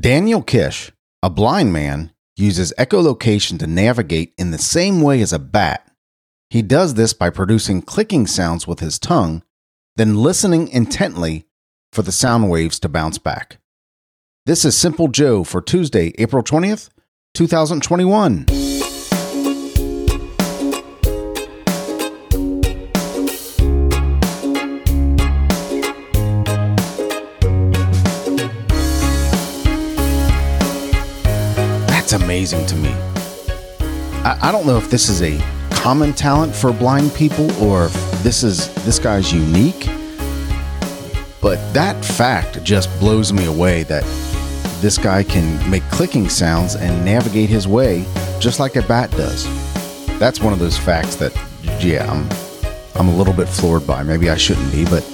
Daniel Kish, a blind man, uses echolocation to navigate in the same way as a bat. He does this by producing clicking sounds with his tongue, then listening intently for the sound waves to bounce back. This is Simple Joe for Tuesday, April 20th, 2021. Amazing to me. I, I don't know if this is a common talent for blind people or if this is this guy's unique. But that fact just blows me away that this guy can make clicking sounds and navigate his way just like a bat does. That's one of those facts that yeah, I'm I'm a little bit floored by. Maybe I shouldn't be, but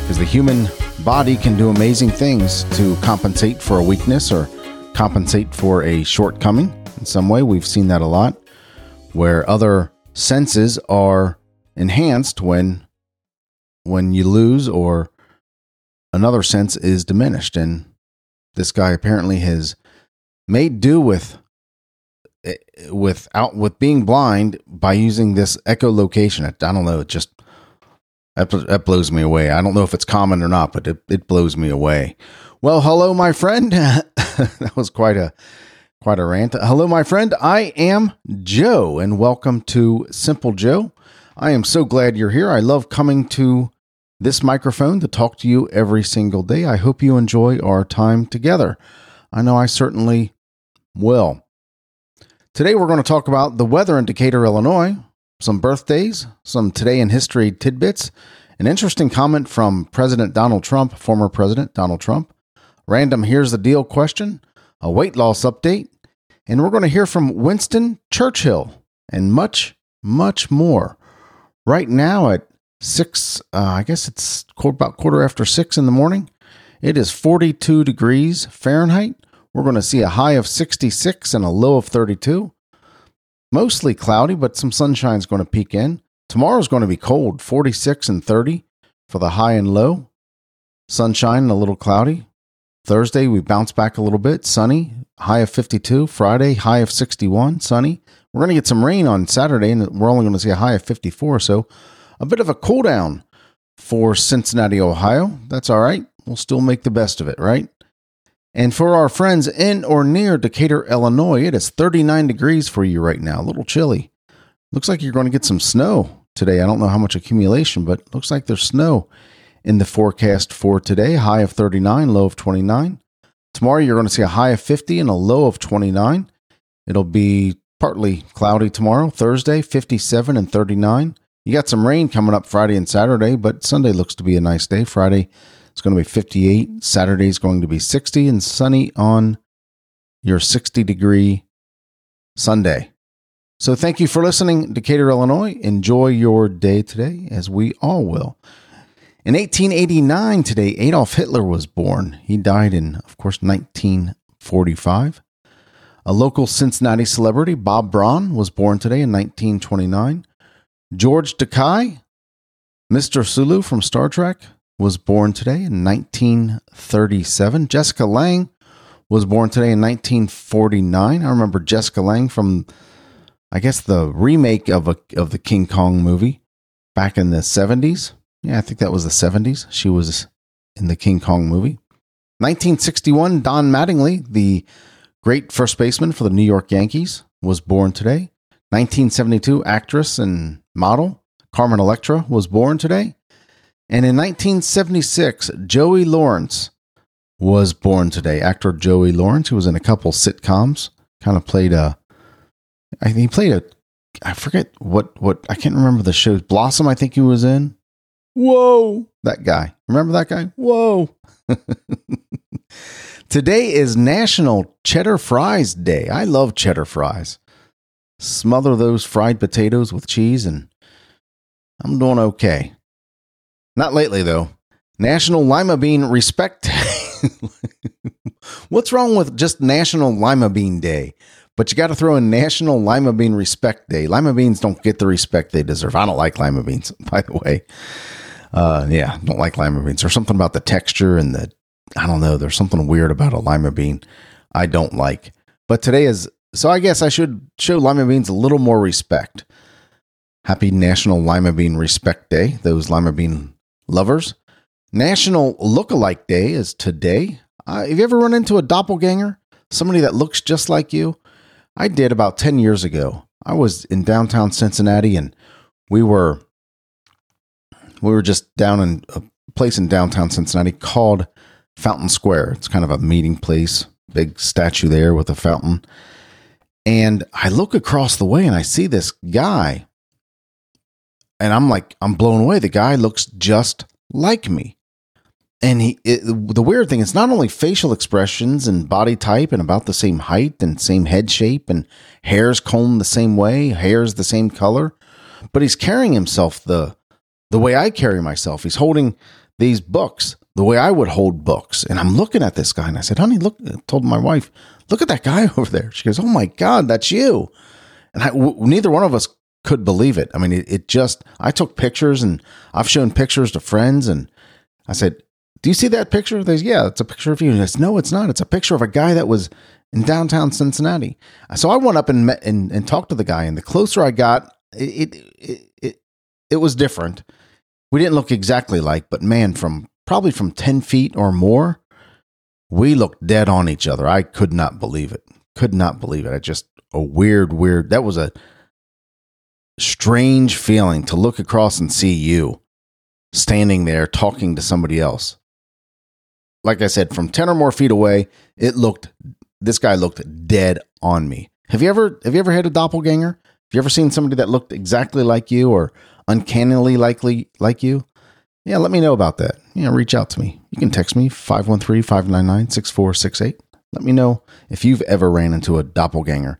because the human body can do amazing things to compensate for a weakness or compensate for a shortcoming. In some way. We've seen that a lot where other senses are enhanced when when you lose or another sense is diminished. And this guy apparently has made do with eh, without with being blind by using this echolocation. I don't know it just that, blows me away. I don't know if it's common or not but it, it blows me away well hello my friend that was quite a quite a rant hello my friend i am joe and welcome to simple joe i am so glad you're here i love coming to this microphone to talk to you every single day. I hope you enjoy our time together. I know I certainly will. Today we're going to talk about the weather in Decatur, Illinois, some birthdays, some today in history tidbits, an interesting comment from President Donald Trump, former President Donald Trump, random here's the deal question, a weight loss update, and we're going to hear from Winston Churchill and much, much more. Right now at six, uh, I guess it's about quarter after six in the morning. It is 42 degrees Fahrenheit. We're going to see a high of 66 and a low of 32. Mostly cloudy, but some sunshine is going to peek in. Tomorrow's going to be cold, 46 and 30 for the high and low. Sunshine and a little cloudy. Thursday, we bounce back a little bit, sunny, high of 52. Friday, high of 61, sunny. We're going to get some rain on Saturday, and we're only going to see a high of 54. So a bit of a cool down for Cincinnati, Ohio. That's all right. We'll still make the best of it, right? And for our friends in or near Decatur, Illinois, it is 39 degrees for you right now. A little chilly. Looks like you're going to get some snow today. I don't know how much accumulation, but looks like there's snow in the forecast for today. High of 39, low of 29. Tomorrow, you're going to see a high of 50 and a low of 29. It'll be partly cloudy tomorrow. Thursday, 57 and 39. You got some rain coming up Friday and Saturday, but Sunday looks to be a nice day. Friday it's going to be 58, Saturday is going to be 60 and sunny on your 60 degree Sunday. So thank you for listening, Decatur, Illinois. Enjoy your day today, as we all will. In 1889, today, Adolf Hitler was born. He died in, of course, 1945. A local Cincinnati celebrity, Bob Braun, was born today in 1929. George Takei, Mr. Sulu from Star Trek, was born today in 1937. Jessica Lange was born today in 1949. I remember Jessica Lange from, I guess, the remake of a, of the King Kong movie back in the 70s. Yeah, I think that was the 70s. She was in the King Kong movie. 1961, Don Mattingly, the great first baseman for the New York Yankees, was born today. 1972, actress and model, Carmen Electra, was born today. And in 1976, Joey Lawrence was born today. Actor Joey Lawrence, who was in a couple sitcoms, kind of played a. I think he played a. I forget what what I can't remember the show. Blossom, I think he was in. Whoa, that guy. Remember that guy? Whoa. Today is National Cheddar Fries Day. I love cheddar fries smother those fried potatoes with cheese, and I'm doing okay. Not lately, though. National Lima Bean Respect Day. What's wrong with just National Lima Bean Day? But you got to throw in National Lima Bean Respect Day. Lima beans don't get the respect they deserve. I don't like lima beans, by the way. Uh, yeah, don't like lima beans. There's something about the texture and the I don't know. There's something weird about a lima bean I don't like. But today is so I guess I should show lima beans a little more respect. Happy National Lima Bean Respect Day, those lima bean lovers. National Lookalike Day is today. Uh, have you ever run into a doppelganger? Somebody that looks just like you? I did about 10 years ago. I was in downtown Cincinnati and we were we were just down in a place in downtown Cincinnati called Fountain Square. It's kind of a meeting place, big statue there with a fountain. And I look across the way and I see this guy. And I'm like, I'm blown away. The guy looks just like me. And he, it, the weird thing is not only facial expressions and body type and about the same height and same head shape and hair's combed the same way, hair's the same color, but he's carrying himself the the way I carry myself. He's holding these books the way I would hold books. And I'm looking at this guy and I said, honey, look, I told my wife, look at that guy over there. She goes, oh my God, that's you. And I, w- neither one of us could believe it. I mean, it, it just, I took pictures and I've shown pictures to friends and I said, do you see that picture? They said, yeah, it's a picture of you. And I said, no, it's not. It's a picture of a guy that was in downtown Cincinnati. So I went up and met and, and talked to the guy. And the closer I got, it, it, it, it was different we didn't look exactly like, but man, from probably from 10 feet or more, we looked dead on each other. I could not believe it. Could not believe it. I just, a weird, weird, that was a strange feeling to look across and see you standing there talking to somebody else. Like I said, from 10 or more feet away, it looked, this guy looked dead on me. Have you ever, have you ever had a doppelganger? Have you ever seen somebody that looked exactly like you or uncannily likely like you? Yeah, let me know about that. You know, reach out to me. You can text me 513 599 6468. Let me know if you've ever ran into a doppelganger.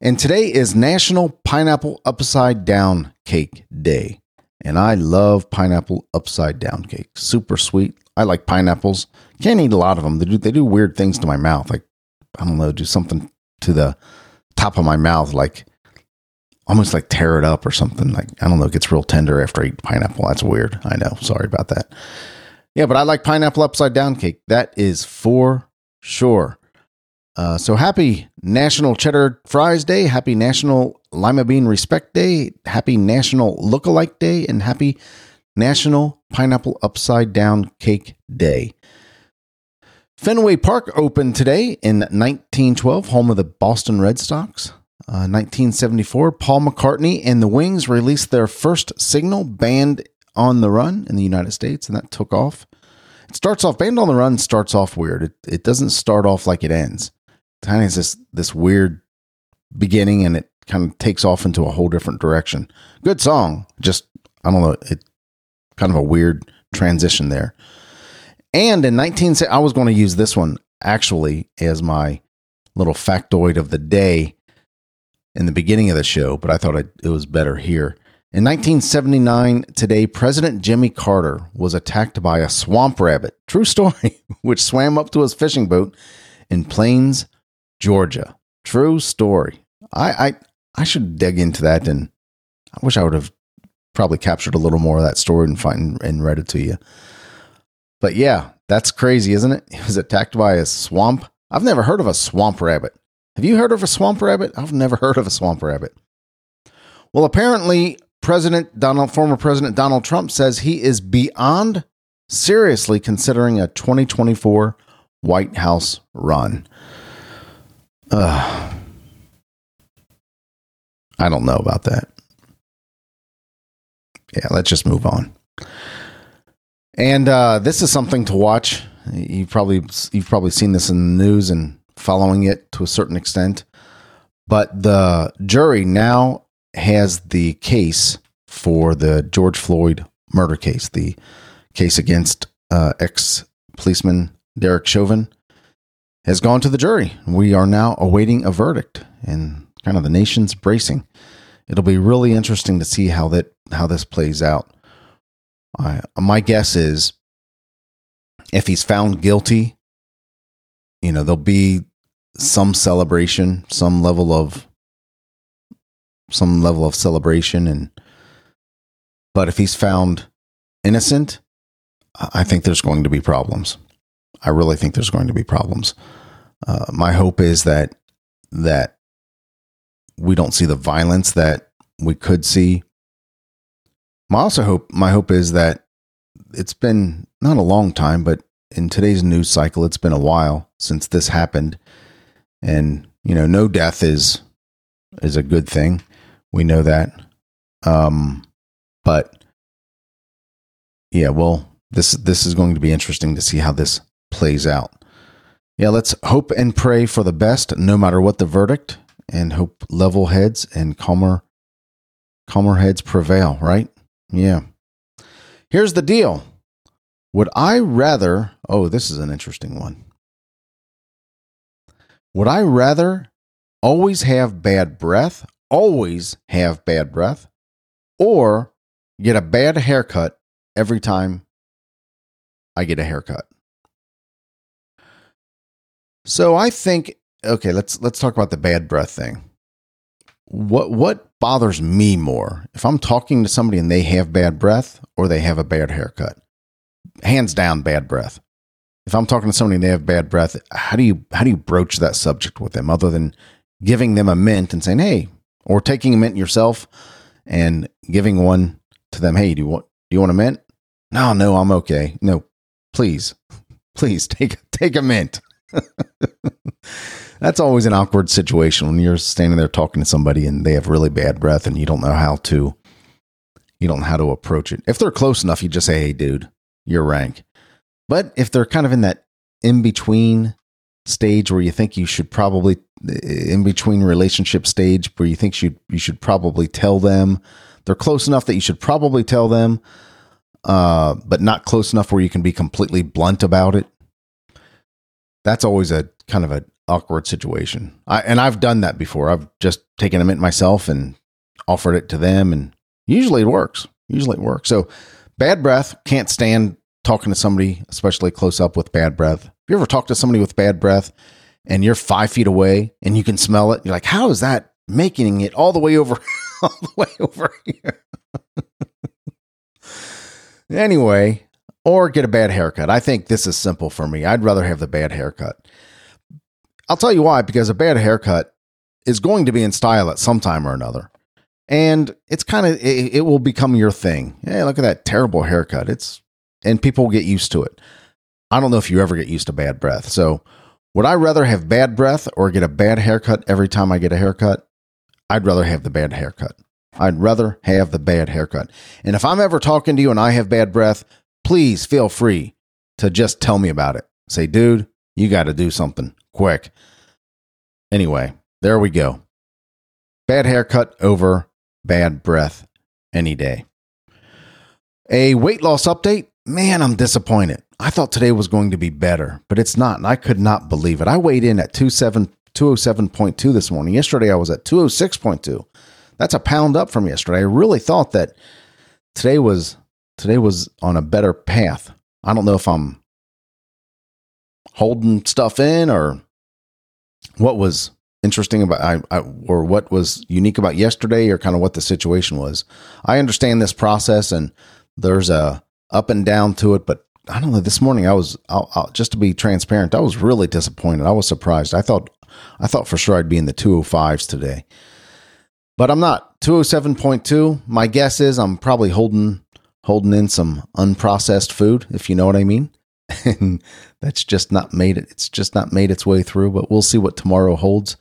And today is National Pineapple Upside Down Cake Day. And I love pineapple upside down cake. Super sweet. I like pineapples. Can't eat a lot of them. They do, they do weird things to my mouth. Like, I don't know, do something to the top of my mouth, like almost like tear it up or something. Like I don't know, it gets real tender after I eat pineapple. That's weird. I know. Sorry about that. Yeah, but I like pineapple upside down cake. That is for sure. Uh, so happy National Cheddar Fries Day, happy National Lima Bean Respect Day, happy National Lookalike Day, and happy National Pineapple Upside Down Cake Day. Fenway Park opened today in 1912, home of the Boston Red Sox. 1974, uh, Paul McCartney and the Wings released their first single, Band on the Run, in the United States, and that took off. It starts off, Band on the Run starts off weird. It, it doesn't start off like it ends. It kind of has this, this weird beginning and it kind of takes off into a whole different direction. Good song, just, I don't know, it kind of a weird transition there. And in 19, I was going to use this one actually as my little factoid of the day in the beginning of the show, but I thought it was better here. In 1979, today, President Jimmy Carter was attacked by a swamp rabbit, true story, which swam up to his fishing boat in Plains, Georgia. True story. I, I, I should dig into that, and I wish I would have probably captured a little more of that story and find and read it to you. But yeah, that's crazy, isn't it? He was attacked by a swamp. I've never heard of a swamp rabbit. Have you heard of a swamp rabbit? I've never heard of a swamp rabbit. Well, apparently, President Donald, former President Donald Trump says he is beyond seriously considering a 2024 White House run. Uh, I don't know about that. Yeah, let's just move on. And uh, this is something to watch. You've probably you've probably seen this in the news and following it to a certain extent. But the jury now has the case for the George Floyd murder case, the case against uh, ex policeman Derek Chauvin, has gone to the jury. We are now awaiting a verdict, and kind of the nation's bracing. It'll be really interesting to see how that how this plays out. Uh, my guess is, if he's found guilty, you know, there'll be some celebration, some level of some level of celebration and but if he's found innocent, I think there's going to be problems. I really think there's going to be problems. Uh, my hope is that that we don't see the violence that we could see. My also hope my hope is that it's been not a long time, but in today's news cycle, it's been a while since this happened, and you know, no death is is a good thing. We know that, um, but yeah, well, this this is going to be interesting to see how this plays out. Yeah, let's hope and pray for the best, no matter what the verdict, and hope level heads and calmer calmer heads prevail. Right? Yeah. Here's the deal. Would I rather? Oh, this is an interesting one. Would I rather always have bad breath, always have bad breath, or get a bad haircut every time I get a haircut? So I think okay, let's let's talk about the bad breath thing. What what bothers me more if I'm talking to somebody and they have bad breath or they have a bad haircut? Hands down, bad breath. If I'm talking to somebody and they have bad breath, how do you how do you broach that subject with them other than giving them a mint and saying, "Hey," or taking a mint yourself and giving one to them, "Hey, do you want do you want a mint?" No, no, I'm okay. No, please, please take take a mint. That's always an awkward situation when you're standing there talking to somebody and they have really bad breath and you don't know how to you don't know how to approach it. If they're close enough, you just say, "Hey, dude, your rank." But if they're kind of in that in between stage where you think you should probably in between relationship stage where you think you you should probably tell them they're close enough that you should probably tell them uh, but not close enough where you can be completely blunt about it that's always a kind of an awkward situation. I, and i've done that before. I've just taken a mint myself and offered it to them and usually it works. Usually it works. So bad breath can't stand talking to somebody especially close up with bad breath have you ever talked to somebody with bad breath and you're five feet away and you can smell it. You're like, how is that making it all the way over, all the way over here? anyway, or get a bad haircut. I think this is simple for me. I'd rather have the bad haircut. I'll tell you why, because a bad haircut is going to be in style at some time or another. And it's kind of, it, it will become your thing. Hey, look at that terrible haircut. It's, and people get used to it. I don't know if you ever get used to bad breath. So, would I rather have bad breath or get a bad haircut every time I get a haircut? I'd rather have the bad haircut. I'd rather have the bad haircut. And if I'm ever talking to you and I have bad breath, please feel free to just tell me about it. Say, dude, you got to do something quick. Anyway, there we go. Bad haircut over bad breath any day. A weight loss update. Man, I'm disappointed. I thought today was going to be better, but it's not. And I could not believe it. I weighed in at 207.2 this morning. Yesterday I was at 206.2. That's a pound up from yesterday. I really thought that today was today was on a better path. I don't know if I'm holding stuff in or what was interesting about I, I, or what was unique about yesterday or kind of what the situation was. I understand this process and there's a up and down to it, but I don't know. This morning, I was I'll, I'll, just to be transparent. I was really disappointed. I was surprised. I thought I thought for sure I'd be in the 205s today, but I'm not. 207.2. My guess is I'm probably holding holding in some unprocessed food, if you know what I mean. And that's just not made it. It's just not made its way through. But we'll see what tomorrow holds.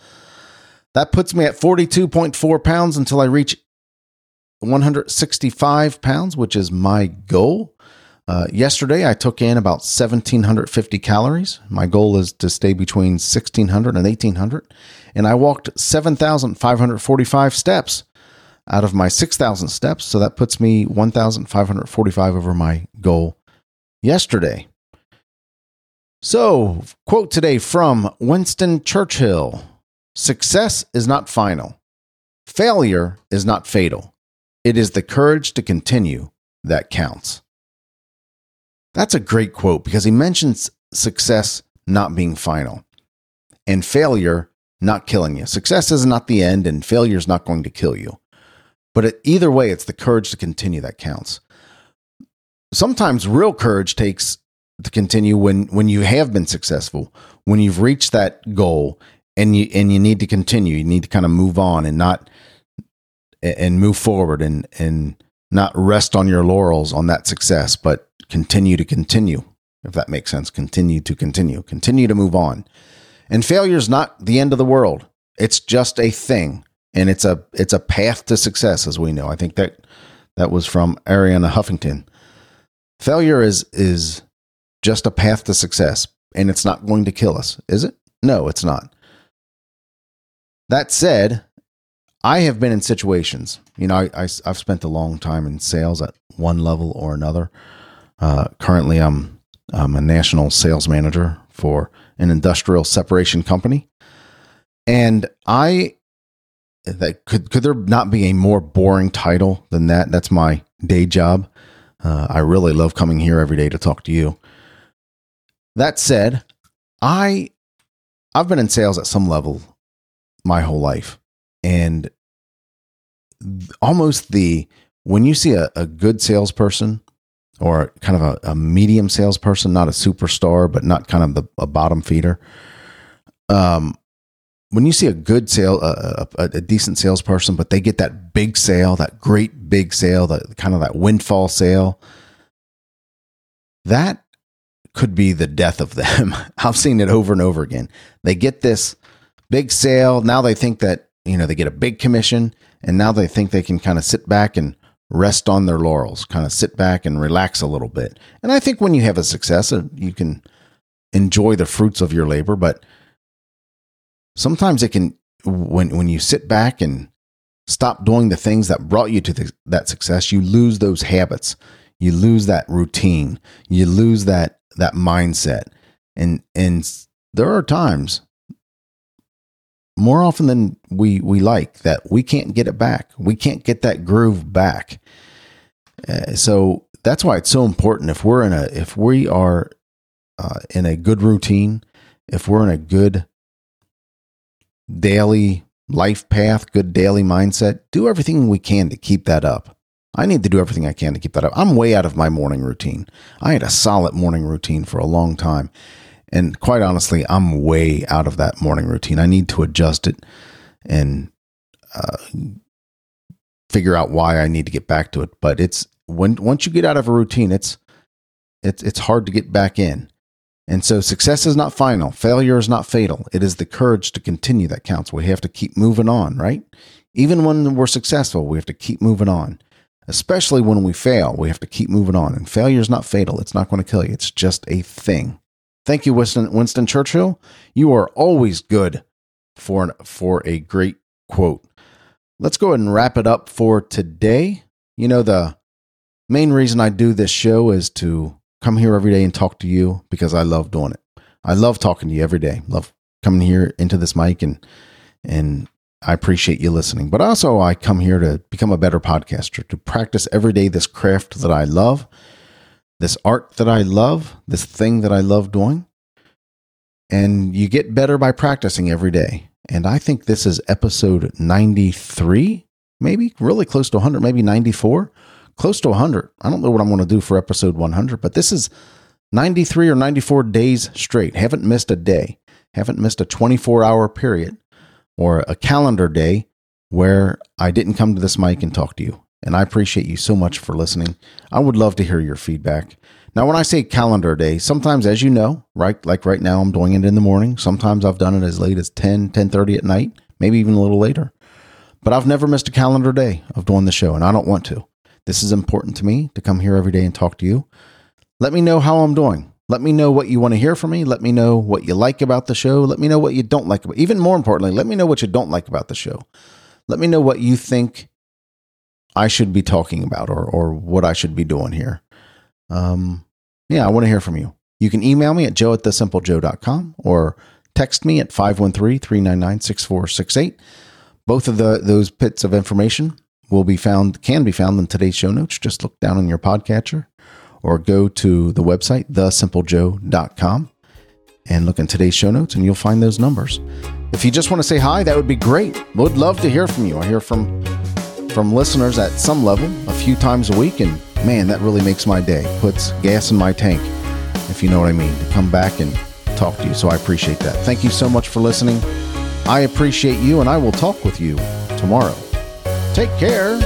That puts me at 42.4 pounds until I reach 165 pounds, which is my goal. Uh, yesterday, I took in about 1,750 calories. My goal is to stay between 1,600 and 1,800. And I walked 7,545 steps out of my 6,000 steps. So that puts me 1,545 over my goal yesterday. So, quote today from Winston Churchill Success is not final, failure is not fatal. It is the courage to continue that counts. That's a great quote because he mentions success not being final and failure not killing you. Success is not the end and failure is not going to kill you. But either way, it's the courage to continue that counts. Sometimes real courage takes to continue when when you have been successful, when you've reached that goal and you and you need to continue, you need to kind of move on and not and move forward and and not rest on your laurels on that success, but continue to continue. If that makes sense, continue to continue, continue to move on. And failure is not the end of the world. It's just a thing, and it's a it's a path to success, as we know. I think that that was from Arianna Huffington. Failure is is just a path to success, and it's not going to kill us, is it? No, it's not. That said, I have been in situations, you know, I, I, have spent a long time in sales at one level or another. Uh, currently, I'm, I'm a national sales manager for an industrial separation company. And I, that could, could there not be a more boring title than that? That's my day job. Uh, I really love coming here every day to talk to you. That said, I I've been in sales at some level my whole life. And almost the when you see a, a good salesperson or kind of a, a, medium salesperson, not a superstar, but not kind of the, a bottom feeder. Um, when you see a good sale, a, a, a, decent salesperson, but they get that big sale, that great big sale, that kind of that windfall sale, that could be the death of them. I've seen it over and over again. They get this big sale. Now they think that, you know, they get a big commission and now they think they can kind of sit back and rest on their laurels, kind of sit back and relax a little bit. And I think when you have a success, uh, you can enjoy the fruits of your labor, but sometimes it can when when you sit back and stop doing the things that brought you to the, that success, you lose those habits. You lose that routine. You lose that that mindset. And and there are times more often than we we like that we can't get it back. We can't get that groove back. Uh, so that's why it's so important if we're in a if we are uh, in a good routine, if we're in a good daily life path, good daily mindset, do everything we can to keep that up. I need to do everything I can to keep that up. I'm way out of my morning routine. I had a solid morning routine for a long time. And quite honestly, I'm way out of that morning routine. I need to adjust it and uh, figure out why I need to get back to it. But it's when once you get out of a routine, it's it's it's hard to get back in. And so success is not final. Failure is not fatal. It is the courage to continue that counts. We have to keep moving on, right? Even when we're successful, we have to keep moving on. Especially when we fail, we have to keep moving on. And failure is not fatal. It's not going to kill you. It's just a thing. Thank you, Winston, Winston Churchill. You are always good for, an, for a great quote. Let's go ahead and wrap it up for today. You know, the main reason I do this show is to come here every day and talk to you because I love doing it. I love talking to you every day. Love coming here into this mic and and I appreciate you listening. But also I come here to become a better podcaster, to practice every day this craft that I love this art that I love, this thing that I love doing. And you get better by practicing every day. And I think this is episode 93, maybe really close to 100, maybe 94, close to 100. I don't know what I'm going to do for episode 100, but this is 93 or 94 days straight. Haven't missed a day, haven't missed a 24 hour period or a calendar day where I didn't come to this mic and talk to you and I appreciate you so much for listening. I would love to hear your feedback. Now, when I say calendar day, sometimes, as you know, right, like right now, I'm doing it in the morning. Sometimes I've done it as late as 10, 10.30 at night, maybe even a little later. But I've never missed a calendar day of doing the show, and I don't want to. This is important to me to come here every day and talk to you. Let me know how I'm doing. Let me know what you want to hear from me. Let me know what you like about the show. Let me know what you don't like about even more importantly, let me know what you don't like about the show. Let me know what you think I should be talking about or, or what I should be doing here. Um, yeah, I want to hear from you. You can email me at joe at thesimplejoe.com or text me at 513-399-6468. Both of the those bits of information will be found can be found in today's show notes. Just look down on your podcatcher or go to the website thesimplejoe.com and look in today's show notes and you'll find those numbers. If you just want to say hi, that would be great. Would love to hear from you. I hear from from listeners at some level a few times a week, and man, that really makes my day, puts gas in my tank. if you know what I mean, to come back and talk to you. So I appreciate that. Thank you so much for listening. I appreciate you, and I will talk with you tomorrow. Take care.